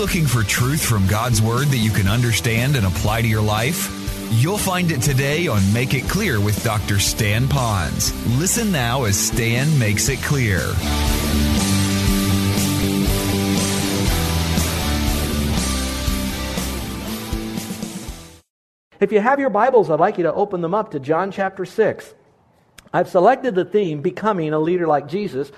looking for truth from God's Word that you can understand and apply to your life? You'll find it today on Make It Clear with Dr. Stan Ponz. Listen now as Stan makes it clear. If you have your Bibles, I'd like you to open them up to John chapter 6. I've selected the theme, Becoming a Leader Like Jesus,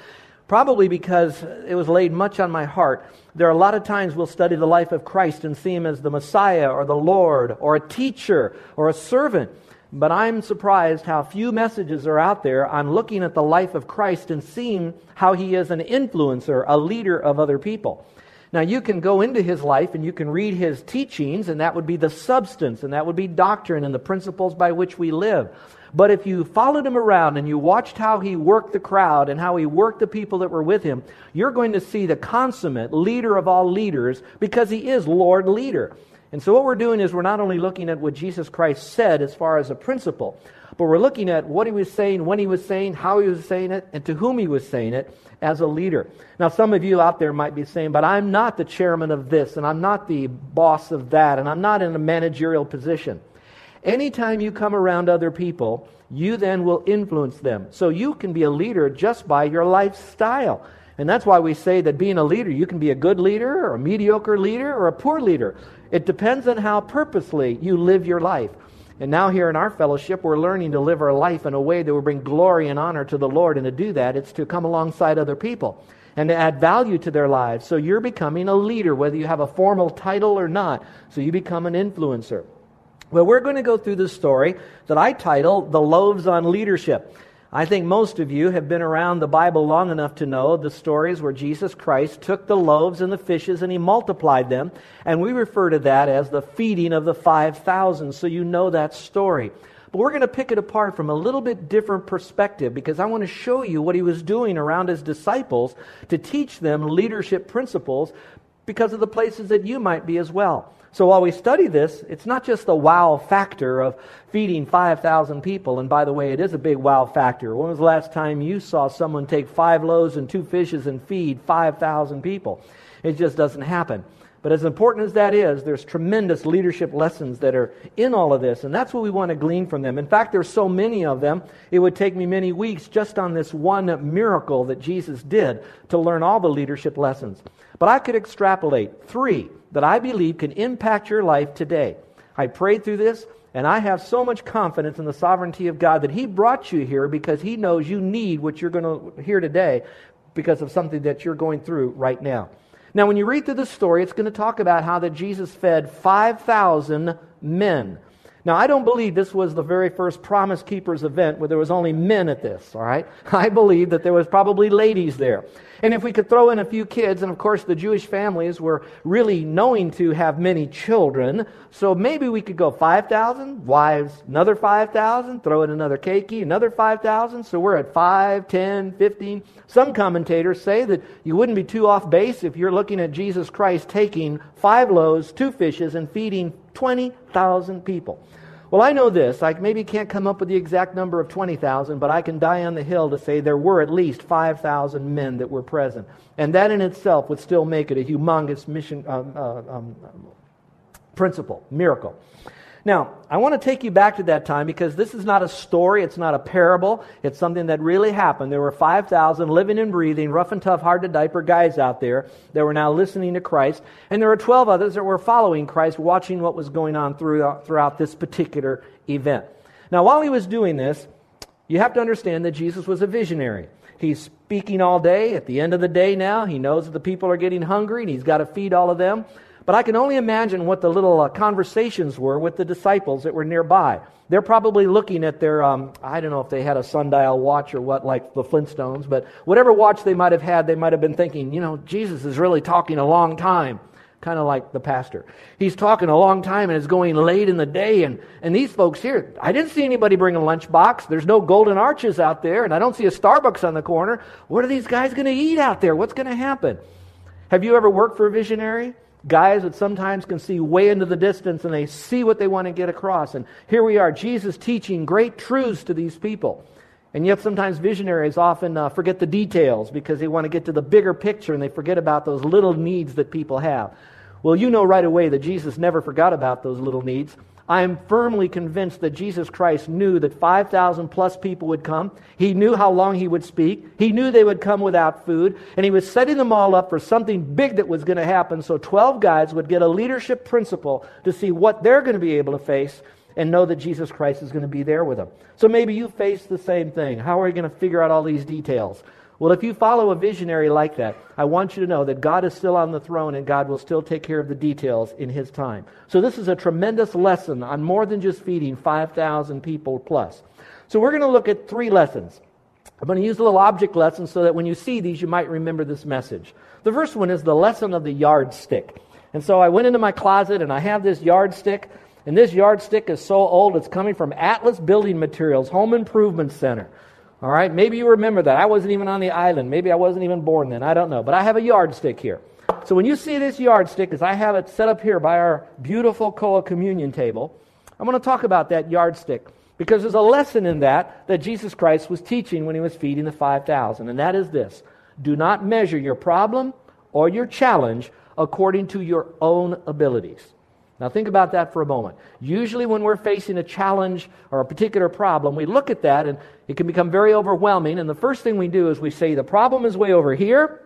probably because it was laid much on my heart. There are a lot of times we'll study the life of Christ and see him as the Messiah or the Lord or a teacher or a servant. But I'm surprised how few messages are out there on looking at the life of Christ and seeing how he is an influencer, a leader of other people. Now, you can go into his life and you can read his teachings, and that would be the substance, and that would be doctrine and the principles by which we live. But if you followed him around and you watched how he worked the crowd and how he worked the people that were with him, you're going to see the consummate leader of all leaders because he is Lord leader. And so what we're doing is we're not only looking at what Jesus Christ said as far as a principle, but we're looking at what he was saying, when he was saying, how he was saying it, and to whom he was saying it as a leader. Now, some of you out there might be saying, but I'm not the chairman of this, and I'm not the boss of that, and I'm not in a managerial position. Anytime you come around other people, you then will influence them. So you can be a leader just by your lifestyle. And that's why we say that being a leader, you can be a good leader or a mediocre leader or a poor leader. It depends on how purposely you live your life. And now, here in our fellowship, we're learning to live our life in a way that will bring glory and honor to the Lord. And to do that, it's to come alongside other people and to add value to their lives. So you're becoming a leader, whether you have a formal title or not. So you become an influencer. Well, we're going to go through the story that I title The Loaves on Leadership. I think most of you have been around the Bible long enough to know the stories where Jesus Christ took the loaves and the fishes and he multiplied them. And we refer to that as the feeding of the 5,000. So you know that story. But we're going to pick it apart from a little bit different perspective because I want to show you what he was doing around his disciples to teach them leadership principles because of the places that you might be as well. So while we study this, it's not just the wow factor of feeding 5,000 people. And by the way, it is a big wow factor. When was the last time you saw someone take five loaves and two fishes and feed 5,000 people? It just doesn't happen. But as important as that is, there's tremendous leadership lessons that are in all of this, and that's what we want to glean from them. In fact, there's so many of them, it would take me many weeks just on this one miracle that Jesus did to learn all the leadership lessons. But I could extrapolate three that I believe can impact your life today. I prayed through this, and I have so much confidence in the sovereignty of God that He brought you here because He knows you need what you're going to hear today because of something that you're going through right now. Now, when you read through the story, it's going to talk about how that Jesus fed 5,000 men. Now, I don't believe this was the very first Promise Keepers event where there was only men at this, all right? I believe that there was probably ladies there. And if we could throw in a few kids, and of course the Jewish families were really knowing to have many children, so maybe we could go 5,000, wives, another 5,000, throw in another keiki, another 5,000, so we're at 5, 10, 15. Some commentators say that you wouldn't be too off base if you're looking at Jesus Christ taking five loaves, two fishes, and feeding 20,000 people. Well, I know this. I maybe can't come up with the exact number of 20,000, but I can die on the hill to say there were at least 5,000 men that were present. And that in itself would still make it a humongous mission um, uh, um, principle, miracle. Now, I want to take you back to that time because this is not a story, it's not a parable, it's something that really happened. There were 5,000 living and breathing, rough and tough, hard to diaper guys out there that were now listening to Christ, and there were 12 others that were following Christ, watching what was going on throughout, throughout this particular event. Now, while he was doing this, you have to understand that Jesus was a visionary. He's speaking all day. At the end of the day now, he knows that the people are getting hungry and he's got to feed all of them. But I can only imagine what the little uh, conversations were with the disciples that were nearby. They're probably looking at their, um, I don't know if they had a sundial watch or what, like the Flintstones, but whatever watch they might have had, they might have been thinking, you know, Jesus is really talking a long time. Kind of like the pastor. He's talking a long time and it's going late in the day. And, and these folks here, I didn't see anybody bring a lunchbox. There's no golden arches out there, and I don't see a Starbucks on the corner. What are these guys going to eat out there? What's going to happen? Have you ever worked for a visionary? Guys that sometimes can see way into the distance and they see what they want to get across. And here we are, Jesus teaching great truths to these people. And yet, sometimes visionaries often uh, forget the details because they want to get to the bigger picture and they forget about those little needs that people have. Well, you know right away that Jesus never forgot about those little needs. I am firmly convinced that Jesus Christ knew that 5,000 plus people would come. He knew how long he would speak. He knew they would come without food. And he was setting them all up for something big that was going to happen so 12 guys would get a leadership principle to see what they're going to be able to face and know that Jesus Christ is going to be there with them. So maybe you face the same thing. How are you going to figure out all these details? Well, if you follow a visionary like that, I want you to know that God is still on the throne and God will still take care of the details in His time. So, this is a tremendous lesson on more than just feeding 5,000 people plus. So, we're going to look at three lessons. I'm going to use a little object lesson so that when you see these, you might remember this message. The first one is the lesson of the yardstick. And so I went into my closet and I have this yardstick. And this yardstick is so old, it's coming from Atlas Building Materials, Home Improvement Center. All right, maybe you remember that. I wasn't even on the island. Maybe I wasn't even born then. I don't know. But I have a yardstick here. So when you see this yardstick, as I have it set up here by our beautiful Koa communion table, I'm going to talk about that yardstick because there's a lesson in that that Jesus Christ was teaching when he was feeding the 5,000. And that is this do not measure your problem or your challenge according to your own abilities. Now, think about that for a moment. Usually, when we're facing a challenge or a particular problem, we look at that and it can become very overwhelming. And the first thing we do is we say, The problem is way over here.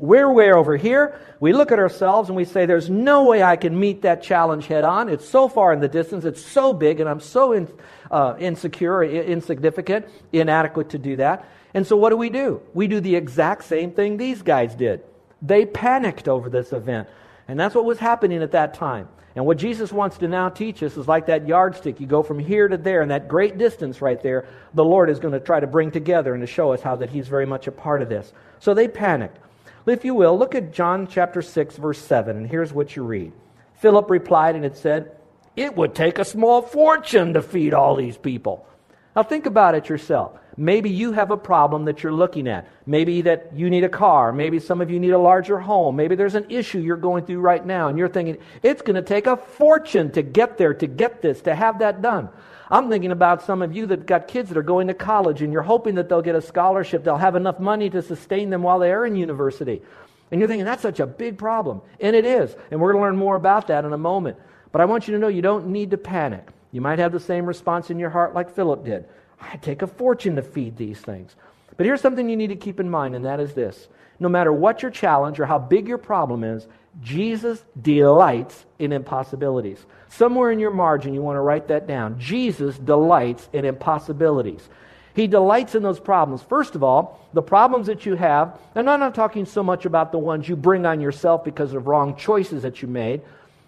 We're way over here. We look at ourselves and we say, There's no way I can meet that challenge head on. It's so far in the distance. It's so big, and I'm so in, uh, insecure, insignificant, inadequate to do that. And so, what do we do? We do the exact same thing these guys did. They panicked over this event. And that's what was happening at that time. And what Jesus wants to now teach us is like that yardstick. You go from here to there, and that great distance right there, the Lord is going to try to bring together and to show us how that He's very much a part of this. So they panicked. If you will, look at John chapter 6, verse 7, and here's what you read. Philip replied, and it said, It would take a small fortune to feed all these people. Now think about it yourself. Maybe you have a problem that you're looking at. Maybe that you need a car. Maybe some of you need a larger home. Maybe there's an issue you're going through right now and you're thinking, it's going to take a fortune to get there, to get this, to have that done. I'm thinking about some of you that got kids that are going to college and you're hoping that they'll get a scholarship. They'll have enough money to sustain them while they're in university. And you're thinking, that's such a big problem. And it is. And we're going to learn more about that in a moment. But I want you to know you don't need to panic. You might have the same response in your heart like Philip did. I take a fortune to feed these things. But here's something you need to keep in mind, and that is this. No matter what your challenge or how big your problem is, Jesus delights in impossibilities. Somewhere in your margin, you want to write that down. Jesus delights in impossibilities. He delights in those problems. First of all, the problems that you have, and I'm not talking so much about the ones you bring on yourself because of wrong choices that you made,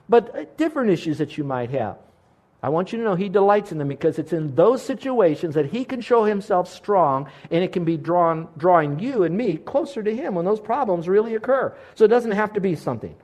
but different issues that you might have. I want you to know he delights in them because it's in those situations that he can show himself strong and it can be drawn, drawing you and me closer to him when those problems really occur. So it doesn't have to be something.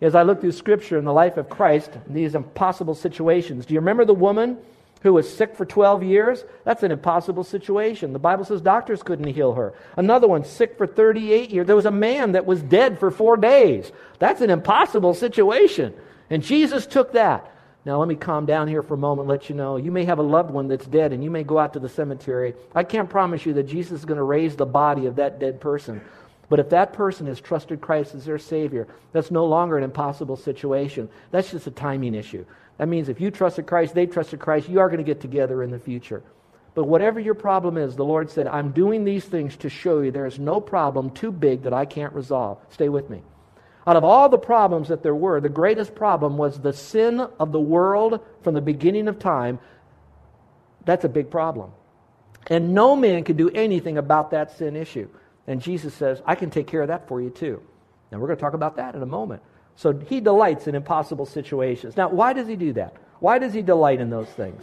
As I look through scripture in the life of Christ, these impossible situations, do you remember the woman who was sick for 12 years? That's an impossible situation. The Bible says doctors couldn't heal her. Another one, sick for 38 years. There was a man that was dead for four days. That's an impossible situation. And Jesus took that. Now, let me calm down here for a moment let you know you may have a loved one that's dead and you may go out to the cemetery. I can't promise you that Jesus is going to raise the body of that dead person. But if that person has trusted Christ as their Savior, that's no longer an impossible situation. That's just a timing issue. That means if you trusted Christ, they trusted Christ, you are going to get together in the future. But whatever your problem is, the Lord said, I'm doing these things to show you there is no problem too big that I can't resolve. Stay with me. Out of all the problems that there were, the greatest problem was the sin of the world from the beginning of time. That's a big problem. And no man can do anything about that sin issue. And Jesus says, I can take care of that for you too. Now, we're going to talk about that in a moment. So he delights in impossible situations. Now, why does he do that? Why does he delight in those things?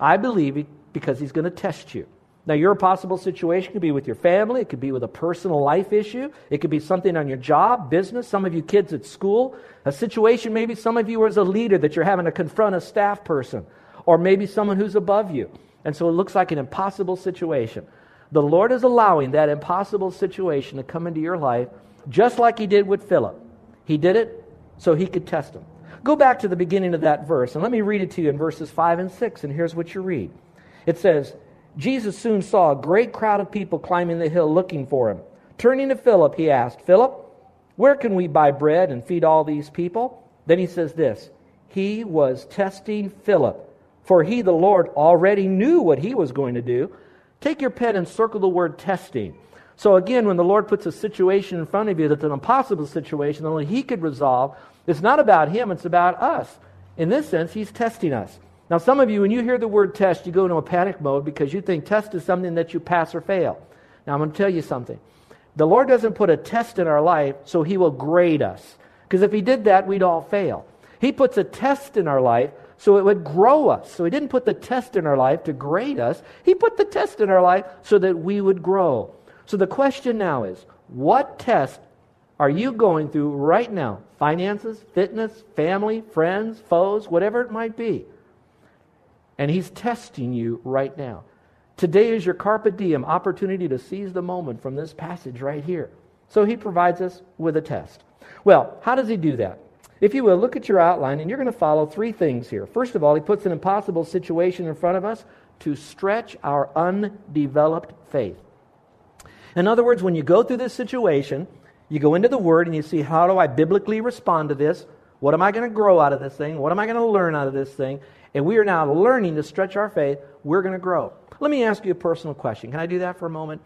I believe because he's going to test you. Now, your possible situation could be with your family, it could be with a personal life issue, it could be something on your job, business, some of you kids at school, a situation maybe some of you as a leader that you're having to confront a staff person, or maybe someone who's above you. And so it looks like an impossible situation. The Lord is allowing that impossible situation to come into your life just like He did with Philip. He did it so He could test him. Go back to the beginning of that verse, and let me read it to you in verses 5 and 6, and here's what you read. It says, Jesus soon saw a great crowd of people climbing the hill looking for him. Turning to Philip, he asked, Philip, Where can we buy bread and feed all these people? Then he says this He was testing Philip, for he, the Lord, already knew what he was going to do. Take your pen and circle the word testing. So, again, when the Lord puts a situation in front of you that's an impossible situation only He could resolve, it's not about Him, it's about us. In this sense, He's testing us. Now, some of you, when you hear the word test, you go into a panic mode because you think test is something that you pass or fail. Now, I'm going to tell you something. The Lord doesn't put a test in our life so He will grade us. Because if He did that, we'd all fail. He puts a test in our life so it would grow us. So He didn't put the test in our life to grade us, He put the test in our life so that we would grow. So the question now is what test are you going through right now? Finances, fitness, family, friends, foes, whatever it might be. And He's testing you right now. Today is your carpe diem opportunity to seize the moment from this passage right here. So He provides us with a test. Well, how does He do that? If you will, look at your outline, and you're going to follow three things here. First of all, He puts an impossible situation in front of us to stretch our undeveloped faith. In other words, when you go through this situation, you go into the Word and you see how do I biblically respond to this? What am I going to grow out of this thing? What am I going to learn out of this thing? And we are now learning to stretch our faith. We're going to grow. Let me ask you a personal question. Can I do that for a moment?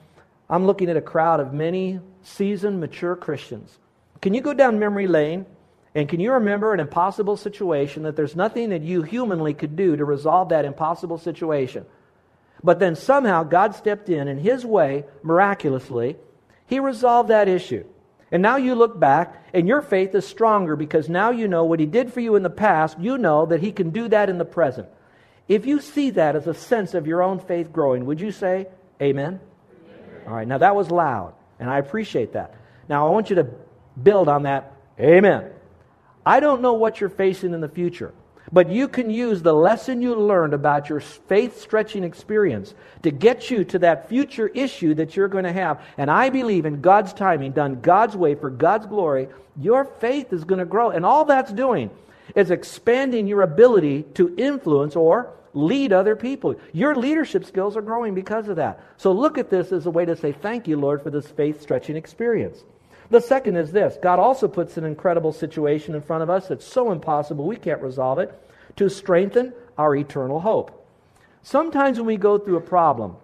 I'm looking at a crowd of many seasoned, mature Christians. Can you go down memory lane and can you remember an impossible situation that there's nothing that you humanly could do to resolve that impossible situation? But then somehow God stepped in in His way, miraculously. He resolved that issue. And now you look back and your faith is stronger because now you know what He did for you in the past. You know that He can do that in the present. If you see that as a sense of your own faith growing, would you say, Amen? Amen? All right, now that was loud, and I appreciate that. Now I want you to build on that. Amen. I don't know what you're facing in the future. But you can use the lesson you learned about your faith stretching experience to get you to that future issue that you're going to have. And I believe in God's timing, done God's way for God's glory, your faith is going to grow. And all that's doing is expanding your ability to influence or lead other people. Your leadership skills are growing because of that. So look at this as a way to say, Thank you, Lord, for this faith stretching experience. The second is this God also puts an incredible situation in front of us that's so impossible we can't resolve it to strengthen our eternal hope. Sometimes when we go through a problem,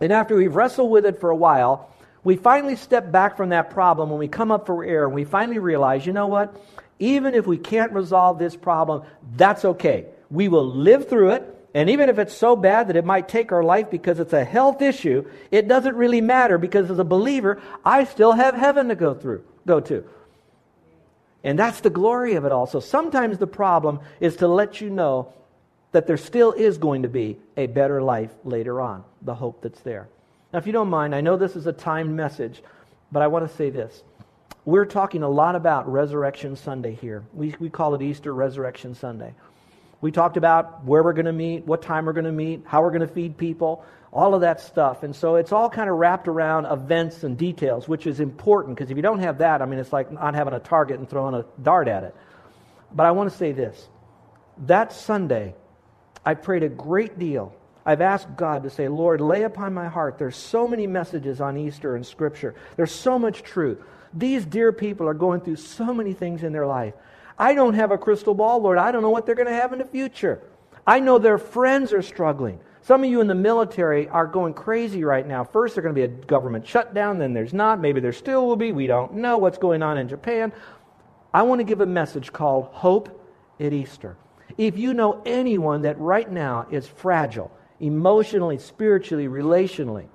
and after we've wrestled with it for a while, we finally step back from that problem when we come up for air and we finally realize, you know what? Even if we can't resolve this problem, that's okay. We will live through it. And even if it's so bad that it might take our life because it's a health issue, it doesn't really matter because as a believer, I still have heaven to go through, go to. And that's the glory of it all. So sometimes the problem is to let you know that there still is going to be a better life later on, the hope that's there. Now, if you don't mind, I know this is a timed message, but I want to say this. We're talking a lot about Resurrection Sunday here. We, we call it Easter Resurrection Sunday. We talked about where we're going to meet, what time we're going to meet, how we're going to feed people, all of that stuff. And so it's all kind of wrapped around events and details, which is important because if you don't have that, I mean, it's like not having a target and throwing a dart at it. But I want to say this. That Sunday, I prayed a great deal. I've asked God to say, Lord, lay upon my heart. There's so many messages on Easter and Scripture. There's so much truth. These dear people are going through so many things in their life. I don't have a crystal ball, Lord. I don't know what they're going to have in the future. I know their friends are struggling. Some of you in the military are going crazy right now. First, there's going to be a government shutdown, then there's not. Maybe there still will be. We don't know what's going on in Japan. I want to give a message called Hope at Easter. If you know anyone that right now is fragile, emotionally, spiritually, relationally,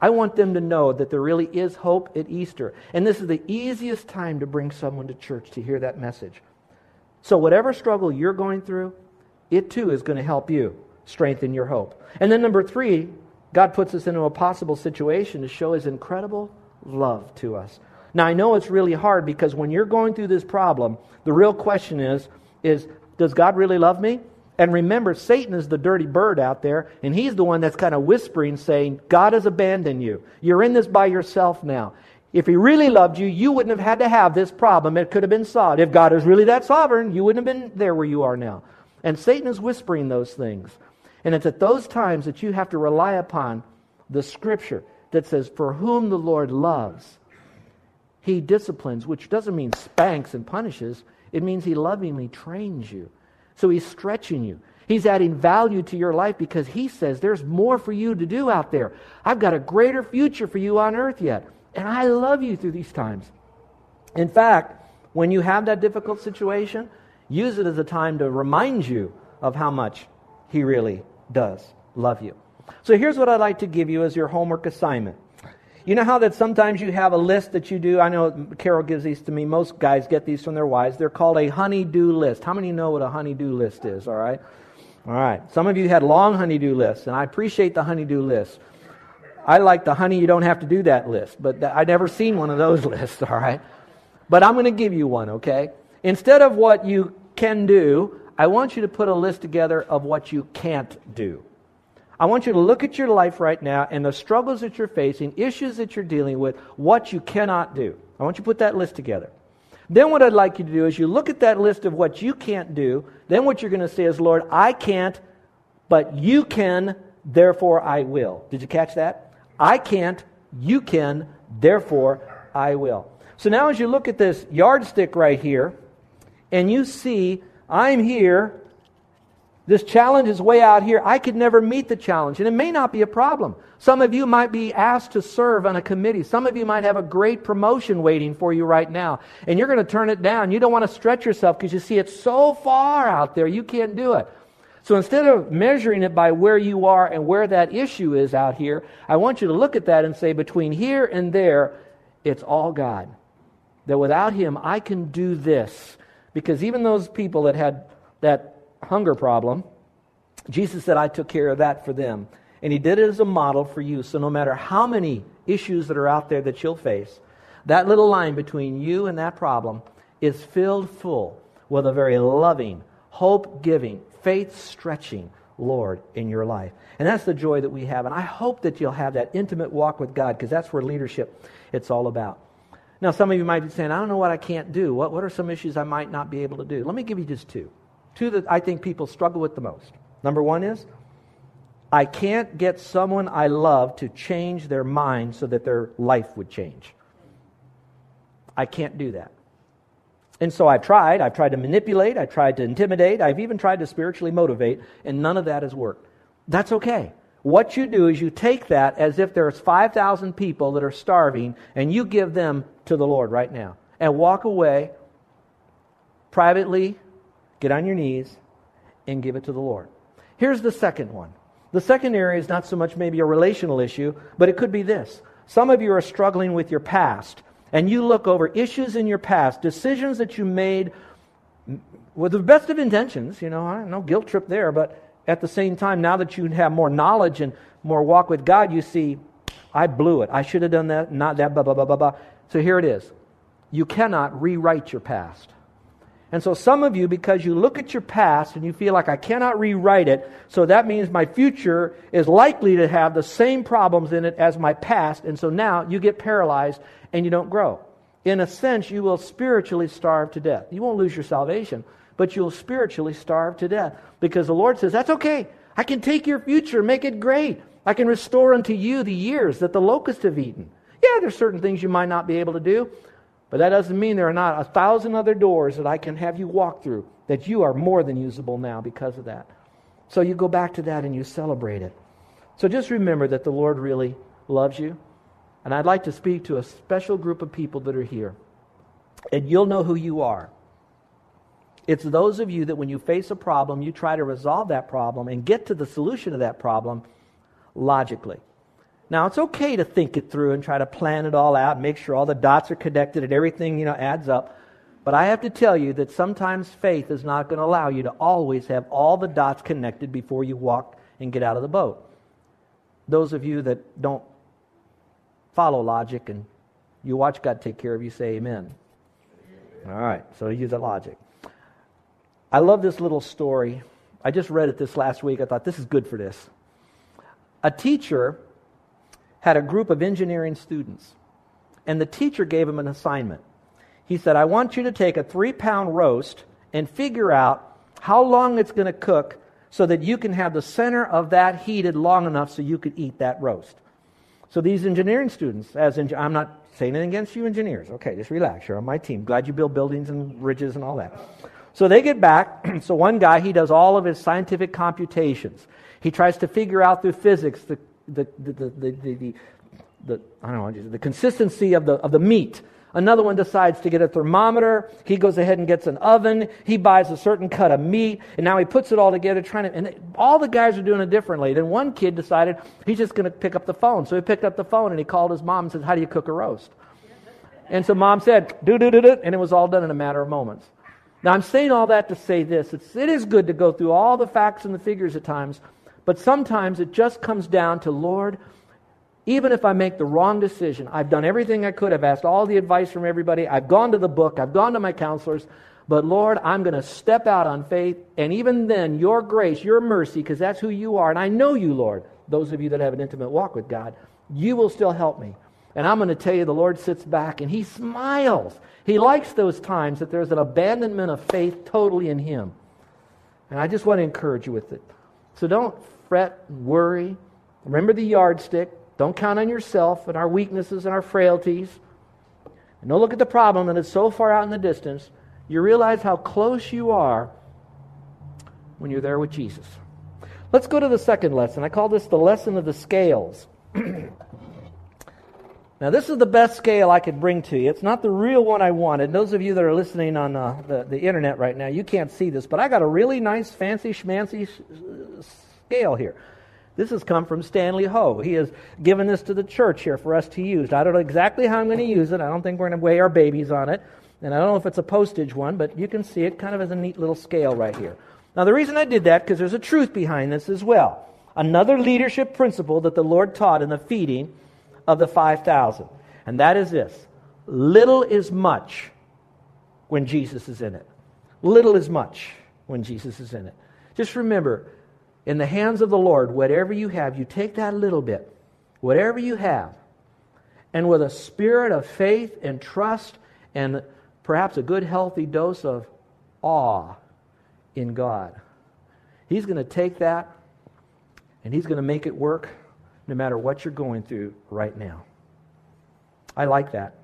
I want them to know that there really is hope at Easter. And this is the easiest time to bring someone to church to hear that message. So, whatever struggle you're going through, it too is going to help you strengthen your hope. And then, number three, God puts us into a possible situation to show his incredible love to us. Now, I know it's really hard because when you're going through this problem, the real question is, is does God really love me? And remember, Satan is the dirty bird out there, and he's the one that's kind of whispering, saying, God has abandoned you. You're in this by yourself now. If he really loved you, you wouldn't have had to have this problem. It could have been solved. If God is really that sovereign, you wouldn't have been there where you are now. And Satan is whispering those things. And it's at those times that you have to rely upon the scripture that says, For whom the Lord loves, He disciplines, which doesn't mean spanks and punishes, it means He lovingly trains you. So He's stretching you. He's adding value to your life because He says there's more for you to do out there. I've got a greater future for you on earth yet. And I love you through these times. In fact, when you have that difficult situation, use it as a time to remind you of how much He really does love you. So here's what I'd like to give you as your homework assignment. You know how that sometimes you have a list that you do? I know Carol gives these to me. Most guys get these from their wives. They're called a honey-do list. How many know what a honey-do list is? All right. All right. Some of you had long honey-do lists, and I appreciate the honey-do list. I like the honey, you don't have to do that list, but I never seen one of those lists, all right? But I'm going to give you one, okay? Instead of what you can do, I want you to put a list together of what you can't do. I want you to look at your life right now and the struggles that you're facing, issues that you're dealing with, what you cannot do. I want you to put that list together. Then, what I'd like you to do is you look at that list of what you can't do. Then, what you're going to say is, Lord, I can't, but you can, therefore I will. Did you catch that? I can't, you can, therefore I will. So now, as you look at this yardstick right here, and you see, I'm here, this challenge is way out here. I could never meet the challenge, and it may not be a problem. Some of you might be asked to serve on a committee. Some of you might have a great promotion waiting for you right now, and you're going to turn it down. You don't want to stretch yourself because you see it's so far out there, you can't do it. So instead of measuring it by where you are and where that issue is out here, I want you to look at that and say, between here and there, it's all God. That without Him, I can do this. Because even those people that had that hunger problem, Jesus said, I took care of that for them. And he did it as a model for you. So no matter how many issues that are out there that you'll face, that little line between you and that problem is filled full with a very loving, hope giving, faith stretching Lord in your life. And that's the joy that we have. And I hope that you'll have that intimate walk with God because that's where leadership it's all about. Now, some of you might be saying, I don't know what I can't do. What, what are some issues I might not be able to do? Let me give you just two. Two that I think people struggle with the most. Number one is, I can't get someone I love to change their mind so that their life would change. I can't do that. And so I've tried. I've tried to manipulate. I've tried to intimidate. I've even tried to spiritually motivate, and none of that has worked. That's okay. What you do is you take that as if there's 5,000 people that are starving, and you give them to the Lord right now. And walk away privately, get on your knees, and give it to the Lord. Here's the second one. The second area is not so much maybe a relational issue, but it could be this. Some of you are struggling with your past and you look over issues in your past, decisions that you made with the best of intentions, you know, no guilt trip there, but at the same time, now that you have more knowledge and more walk with God, you see, I blew it. I should have done that, not that, blah, blah, blah, blah, blah. So here it is. You cannot rewrite your past. And so some of you, because you look at your past and you feel like I cannot rewrite it, so that means my future is likely to have the same problems in it as my past, and so now you get paralyzed and you don't grow. In a sense, you will spiritually starve to death. You won't lose your salvation, but you'll spiritually starve to death because the Lord says, That's okay. I can take your future, make it great. I can restore unto you the years that the locusts have eaten. Yeah, there's certain things you might not be able to do, but that doesn't mean there are not a thousand other doors that I can have you walk through, that you are more than usable now because of that. So you go back to that and you celebrate it. So just remember that the Lord really loves you. And I'd like to speak to a special group of people that are here. And you'll know who you are. It's those of you that when you face a problem, you try to resolve that problem and get to the solution of that problem logically. Now, it's okay to think it through and try to plan it all out, make sure all the dots are connected and everything, you know, adds up. But I have to tell you that sometimes faith is not going to allow you to always have all the dots connected before you walk and get out of the boat. Those of you that don't follow logic and you watch God take care of you, say amen. All right, so use the logic. I love this little story. I just read it this last week. I thought this is good for this. A teacher had a group of engineering students, and the teacher gave them an assignment. He said, I want you to take a three pound roast and figure out how long it's going to cook so that you can have the center of that heated long enough so you could eat that roast. So these engineering students, as in, I'm not saying anything against you engineers. Okay, just relax. You're on my team. Glad you build buildings and bridges and all that. So they get back. so one guy, he does all of his scientific computations. He tries to figure out through physics the, the, the, the, the, the, I don't know, the consistency of the, of the meat. Another one decides to get a thermometer. He goes ahead and gets an oven. He buys a certain cut of meat, and now he puts it all together, trying to. And all the guys are doing it differently. Then one kid decided he's just going to pick up the phone. So he picked up the phone and he called his mom and said, "How do you cook a roast?" And so mom said, "Do do do do," and it was all done in a matter of moments. Now I'm saying all that to say this: it's, it is good to go through all the facts and the figures at times, but sometimes it just comes down to, Lord, even if I make the wrong decision, I've done everything I could. I've asked all the advice from everybody. I've gone to the book. I've gone to my counselors. But Lord, I'm going to step out on faith. And even then, your grace, your mercy, because that's who you are. And I know you, Lord, those of you that have an intimate walk with God, you will still help me. And I'm going to tell you, the Lord sits back and he smiles. He likes those times that there's an abandonment of faith totally in him. And I just want to encourage you with it. So don't fret, and worry. Remember the yardstick. Don't count on yourself and our weaknesses and our frailties. And don't look at the problem that is so far out in the distance. You realize how close you are when you're there with Jesus. Let's go to the second lesson. I call this the lesson of the scales. now, this is the best scale I could bring to you. It's not the real one I wanted. Those of you that are listening on uh, the, the internet right now, you can't see this, but I got a really nice, fancy, schmancy scale here. This has come from Stanley Ho. He has given this to the church here for us to use. I don't know exactly how I'm going to use it. I don't think we're going to weigh our babies on it. And I don't know if it's a postage one, but you can see it kind of as a neat little scale right here. Now, the reason I did that, because there's a truth behind this as well. Another leadership principle that the Lord taught in the feeding of the 5,000. And that is this little is much when Jesus is in it. Little is much when Jesus is in it. Just remember, in the hands of the Lord, whatever you have, you take that little bit, whatever you have, and with a spirit of faith and trust and perhaps a good, healthy dose of awe in God, He's going to take that and He's going to make it work no matter what you're going through right now. I like that.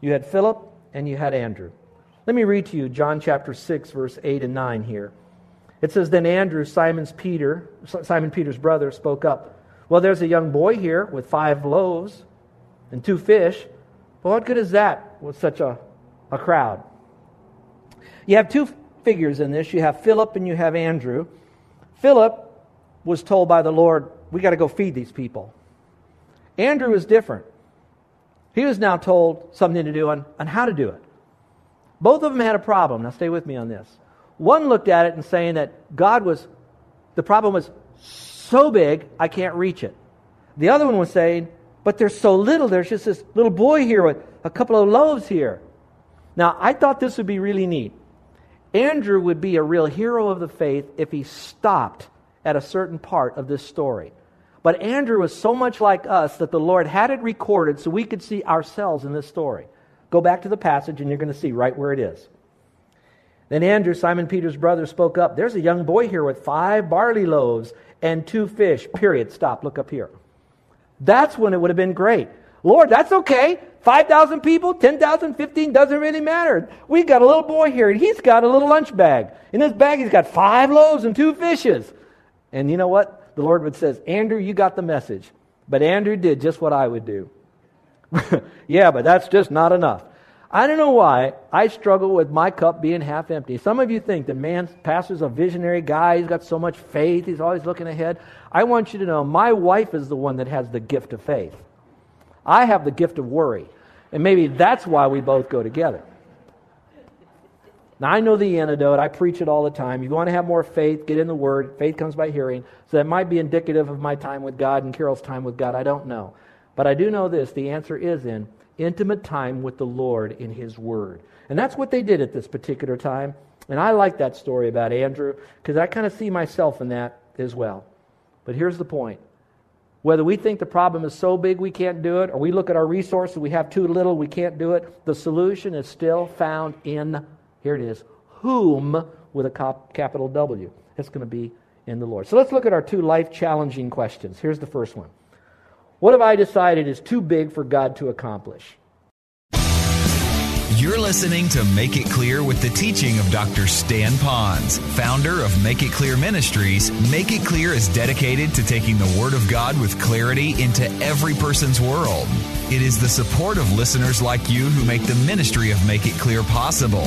You had Philip and you had Andrew. Let me read to you John chapter 6, verse 8 and 9 here. It says, Then Andrew, Simon's Peter, Simon Peter's brother, spoke up. Well, there's a young boy here with five loaves and two fish. Well, what good is that with such a, a crowd? You have two figures in this. You have Philip and you have Andrew. Philip was told by the Lord, We got to go feed these people. Andrew is different. He was now told something to do on, on how to do it. Both of them had a problem. Now, stay with me on this. One looked at it and saying that God was, the problem was so big, I can't reach it. The other one was saying, but there's so little, there's just this little boy here with a couple of loaves here. Now, I thought this would be really neat. Andrew would be a real hero of the faith if he stopped at a certain part of this story. But Andrew was so much like us that the Lord had it recorded so we could see ourselves in this story. Go back to the passage and you're going to see right where it is. Then Andrew, Simon Peter's brother, spoke up. There's a young boy here with five barley loaves and two fish. Period. Stop. Look up here. That's when it would have been great. Lord, that's okay. 5,000 people, 10,000, 15, doesn't really matter. We've got a little boy here, and he's got a little lunch bag. In his bag, he's got five loaves and two fishes. And you know what? The Lord would says, Andrew, you got the message. But Andrew did just what I would do. yeah, but that's just not enough. I don't know why I struggle with my cup being half empty. Some of you think that man, pastor's a visionary guy. He's got so much faith. He's always looking ahead. I want you to know my wife is the one that has the gift of faith. I have the gift of worry. And maybe that's why we both go together. Now, I know the antidote. I preach it all the time. You want to have more faith, get in the Word. Faith comes by hearing. So that might be indicative of my time with God and Carol's time with God. I don't know. But I do know this the answer is in intimate time with the Lord in His Word. And that's what they did at this particular time. And I like that story about Andrew because I kind of see myself in that as well. But here's the point whether we think the problem is so big we can't do it, or we look at our resources, we have too little, we can't do it, the solution is still found in, here it is, whom with a capital W. It's going to be in the Lord. So let's look at our two life challenging questions. Here's the first one What have I decided is too big for God to accomplish? You're listening to Make It Clear with the teaching of Dr. Stan Ponz, founder of Make It Clear Ministries. Make It Clear is dedicated to taking the Word of God with clarity into every person's world. It is the support of listeners like you who make the ministry of Make It Clear possible.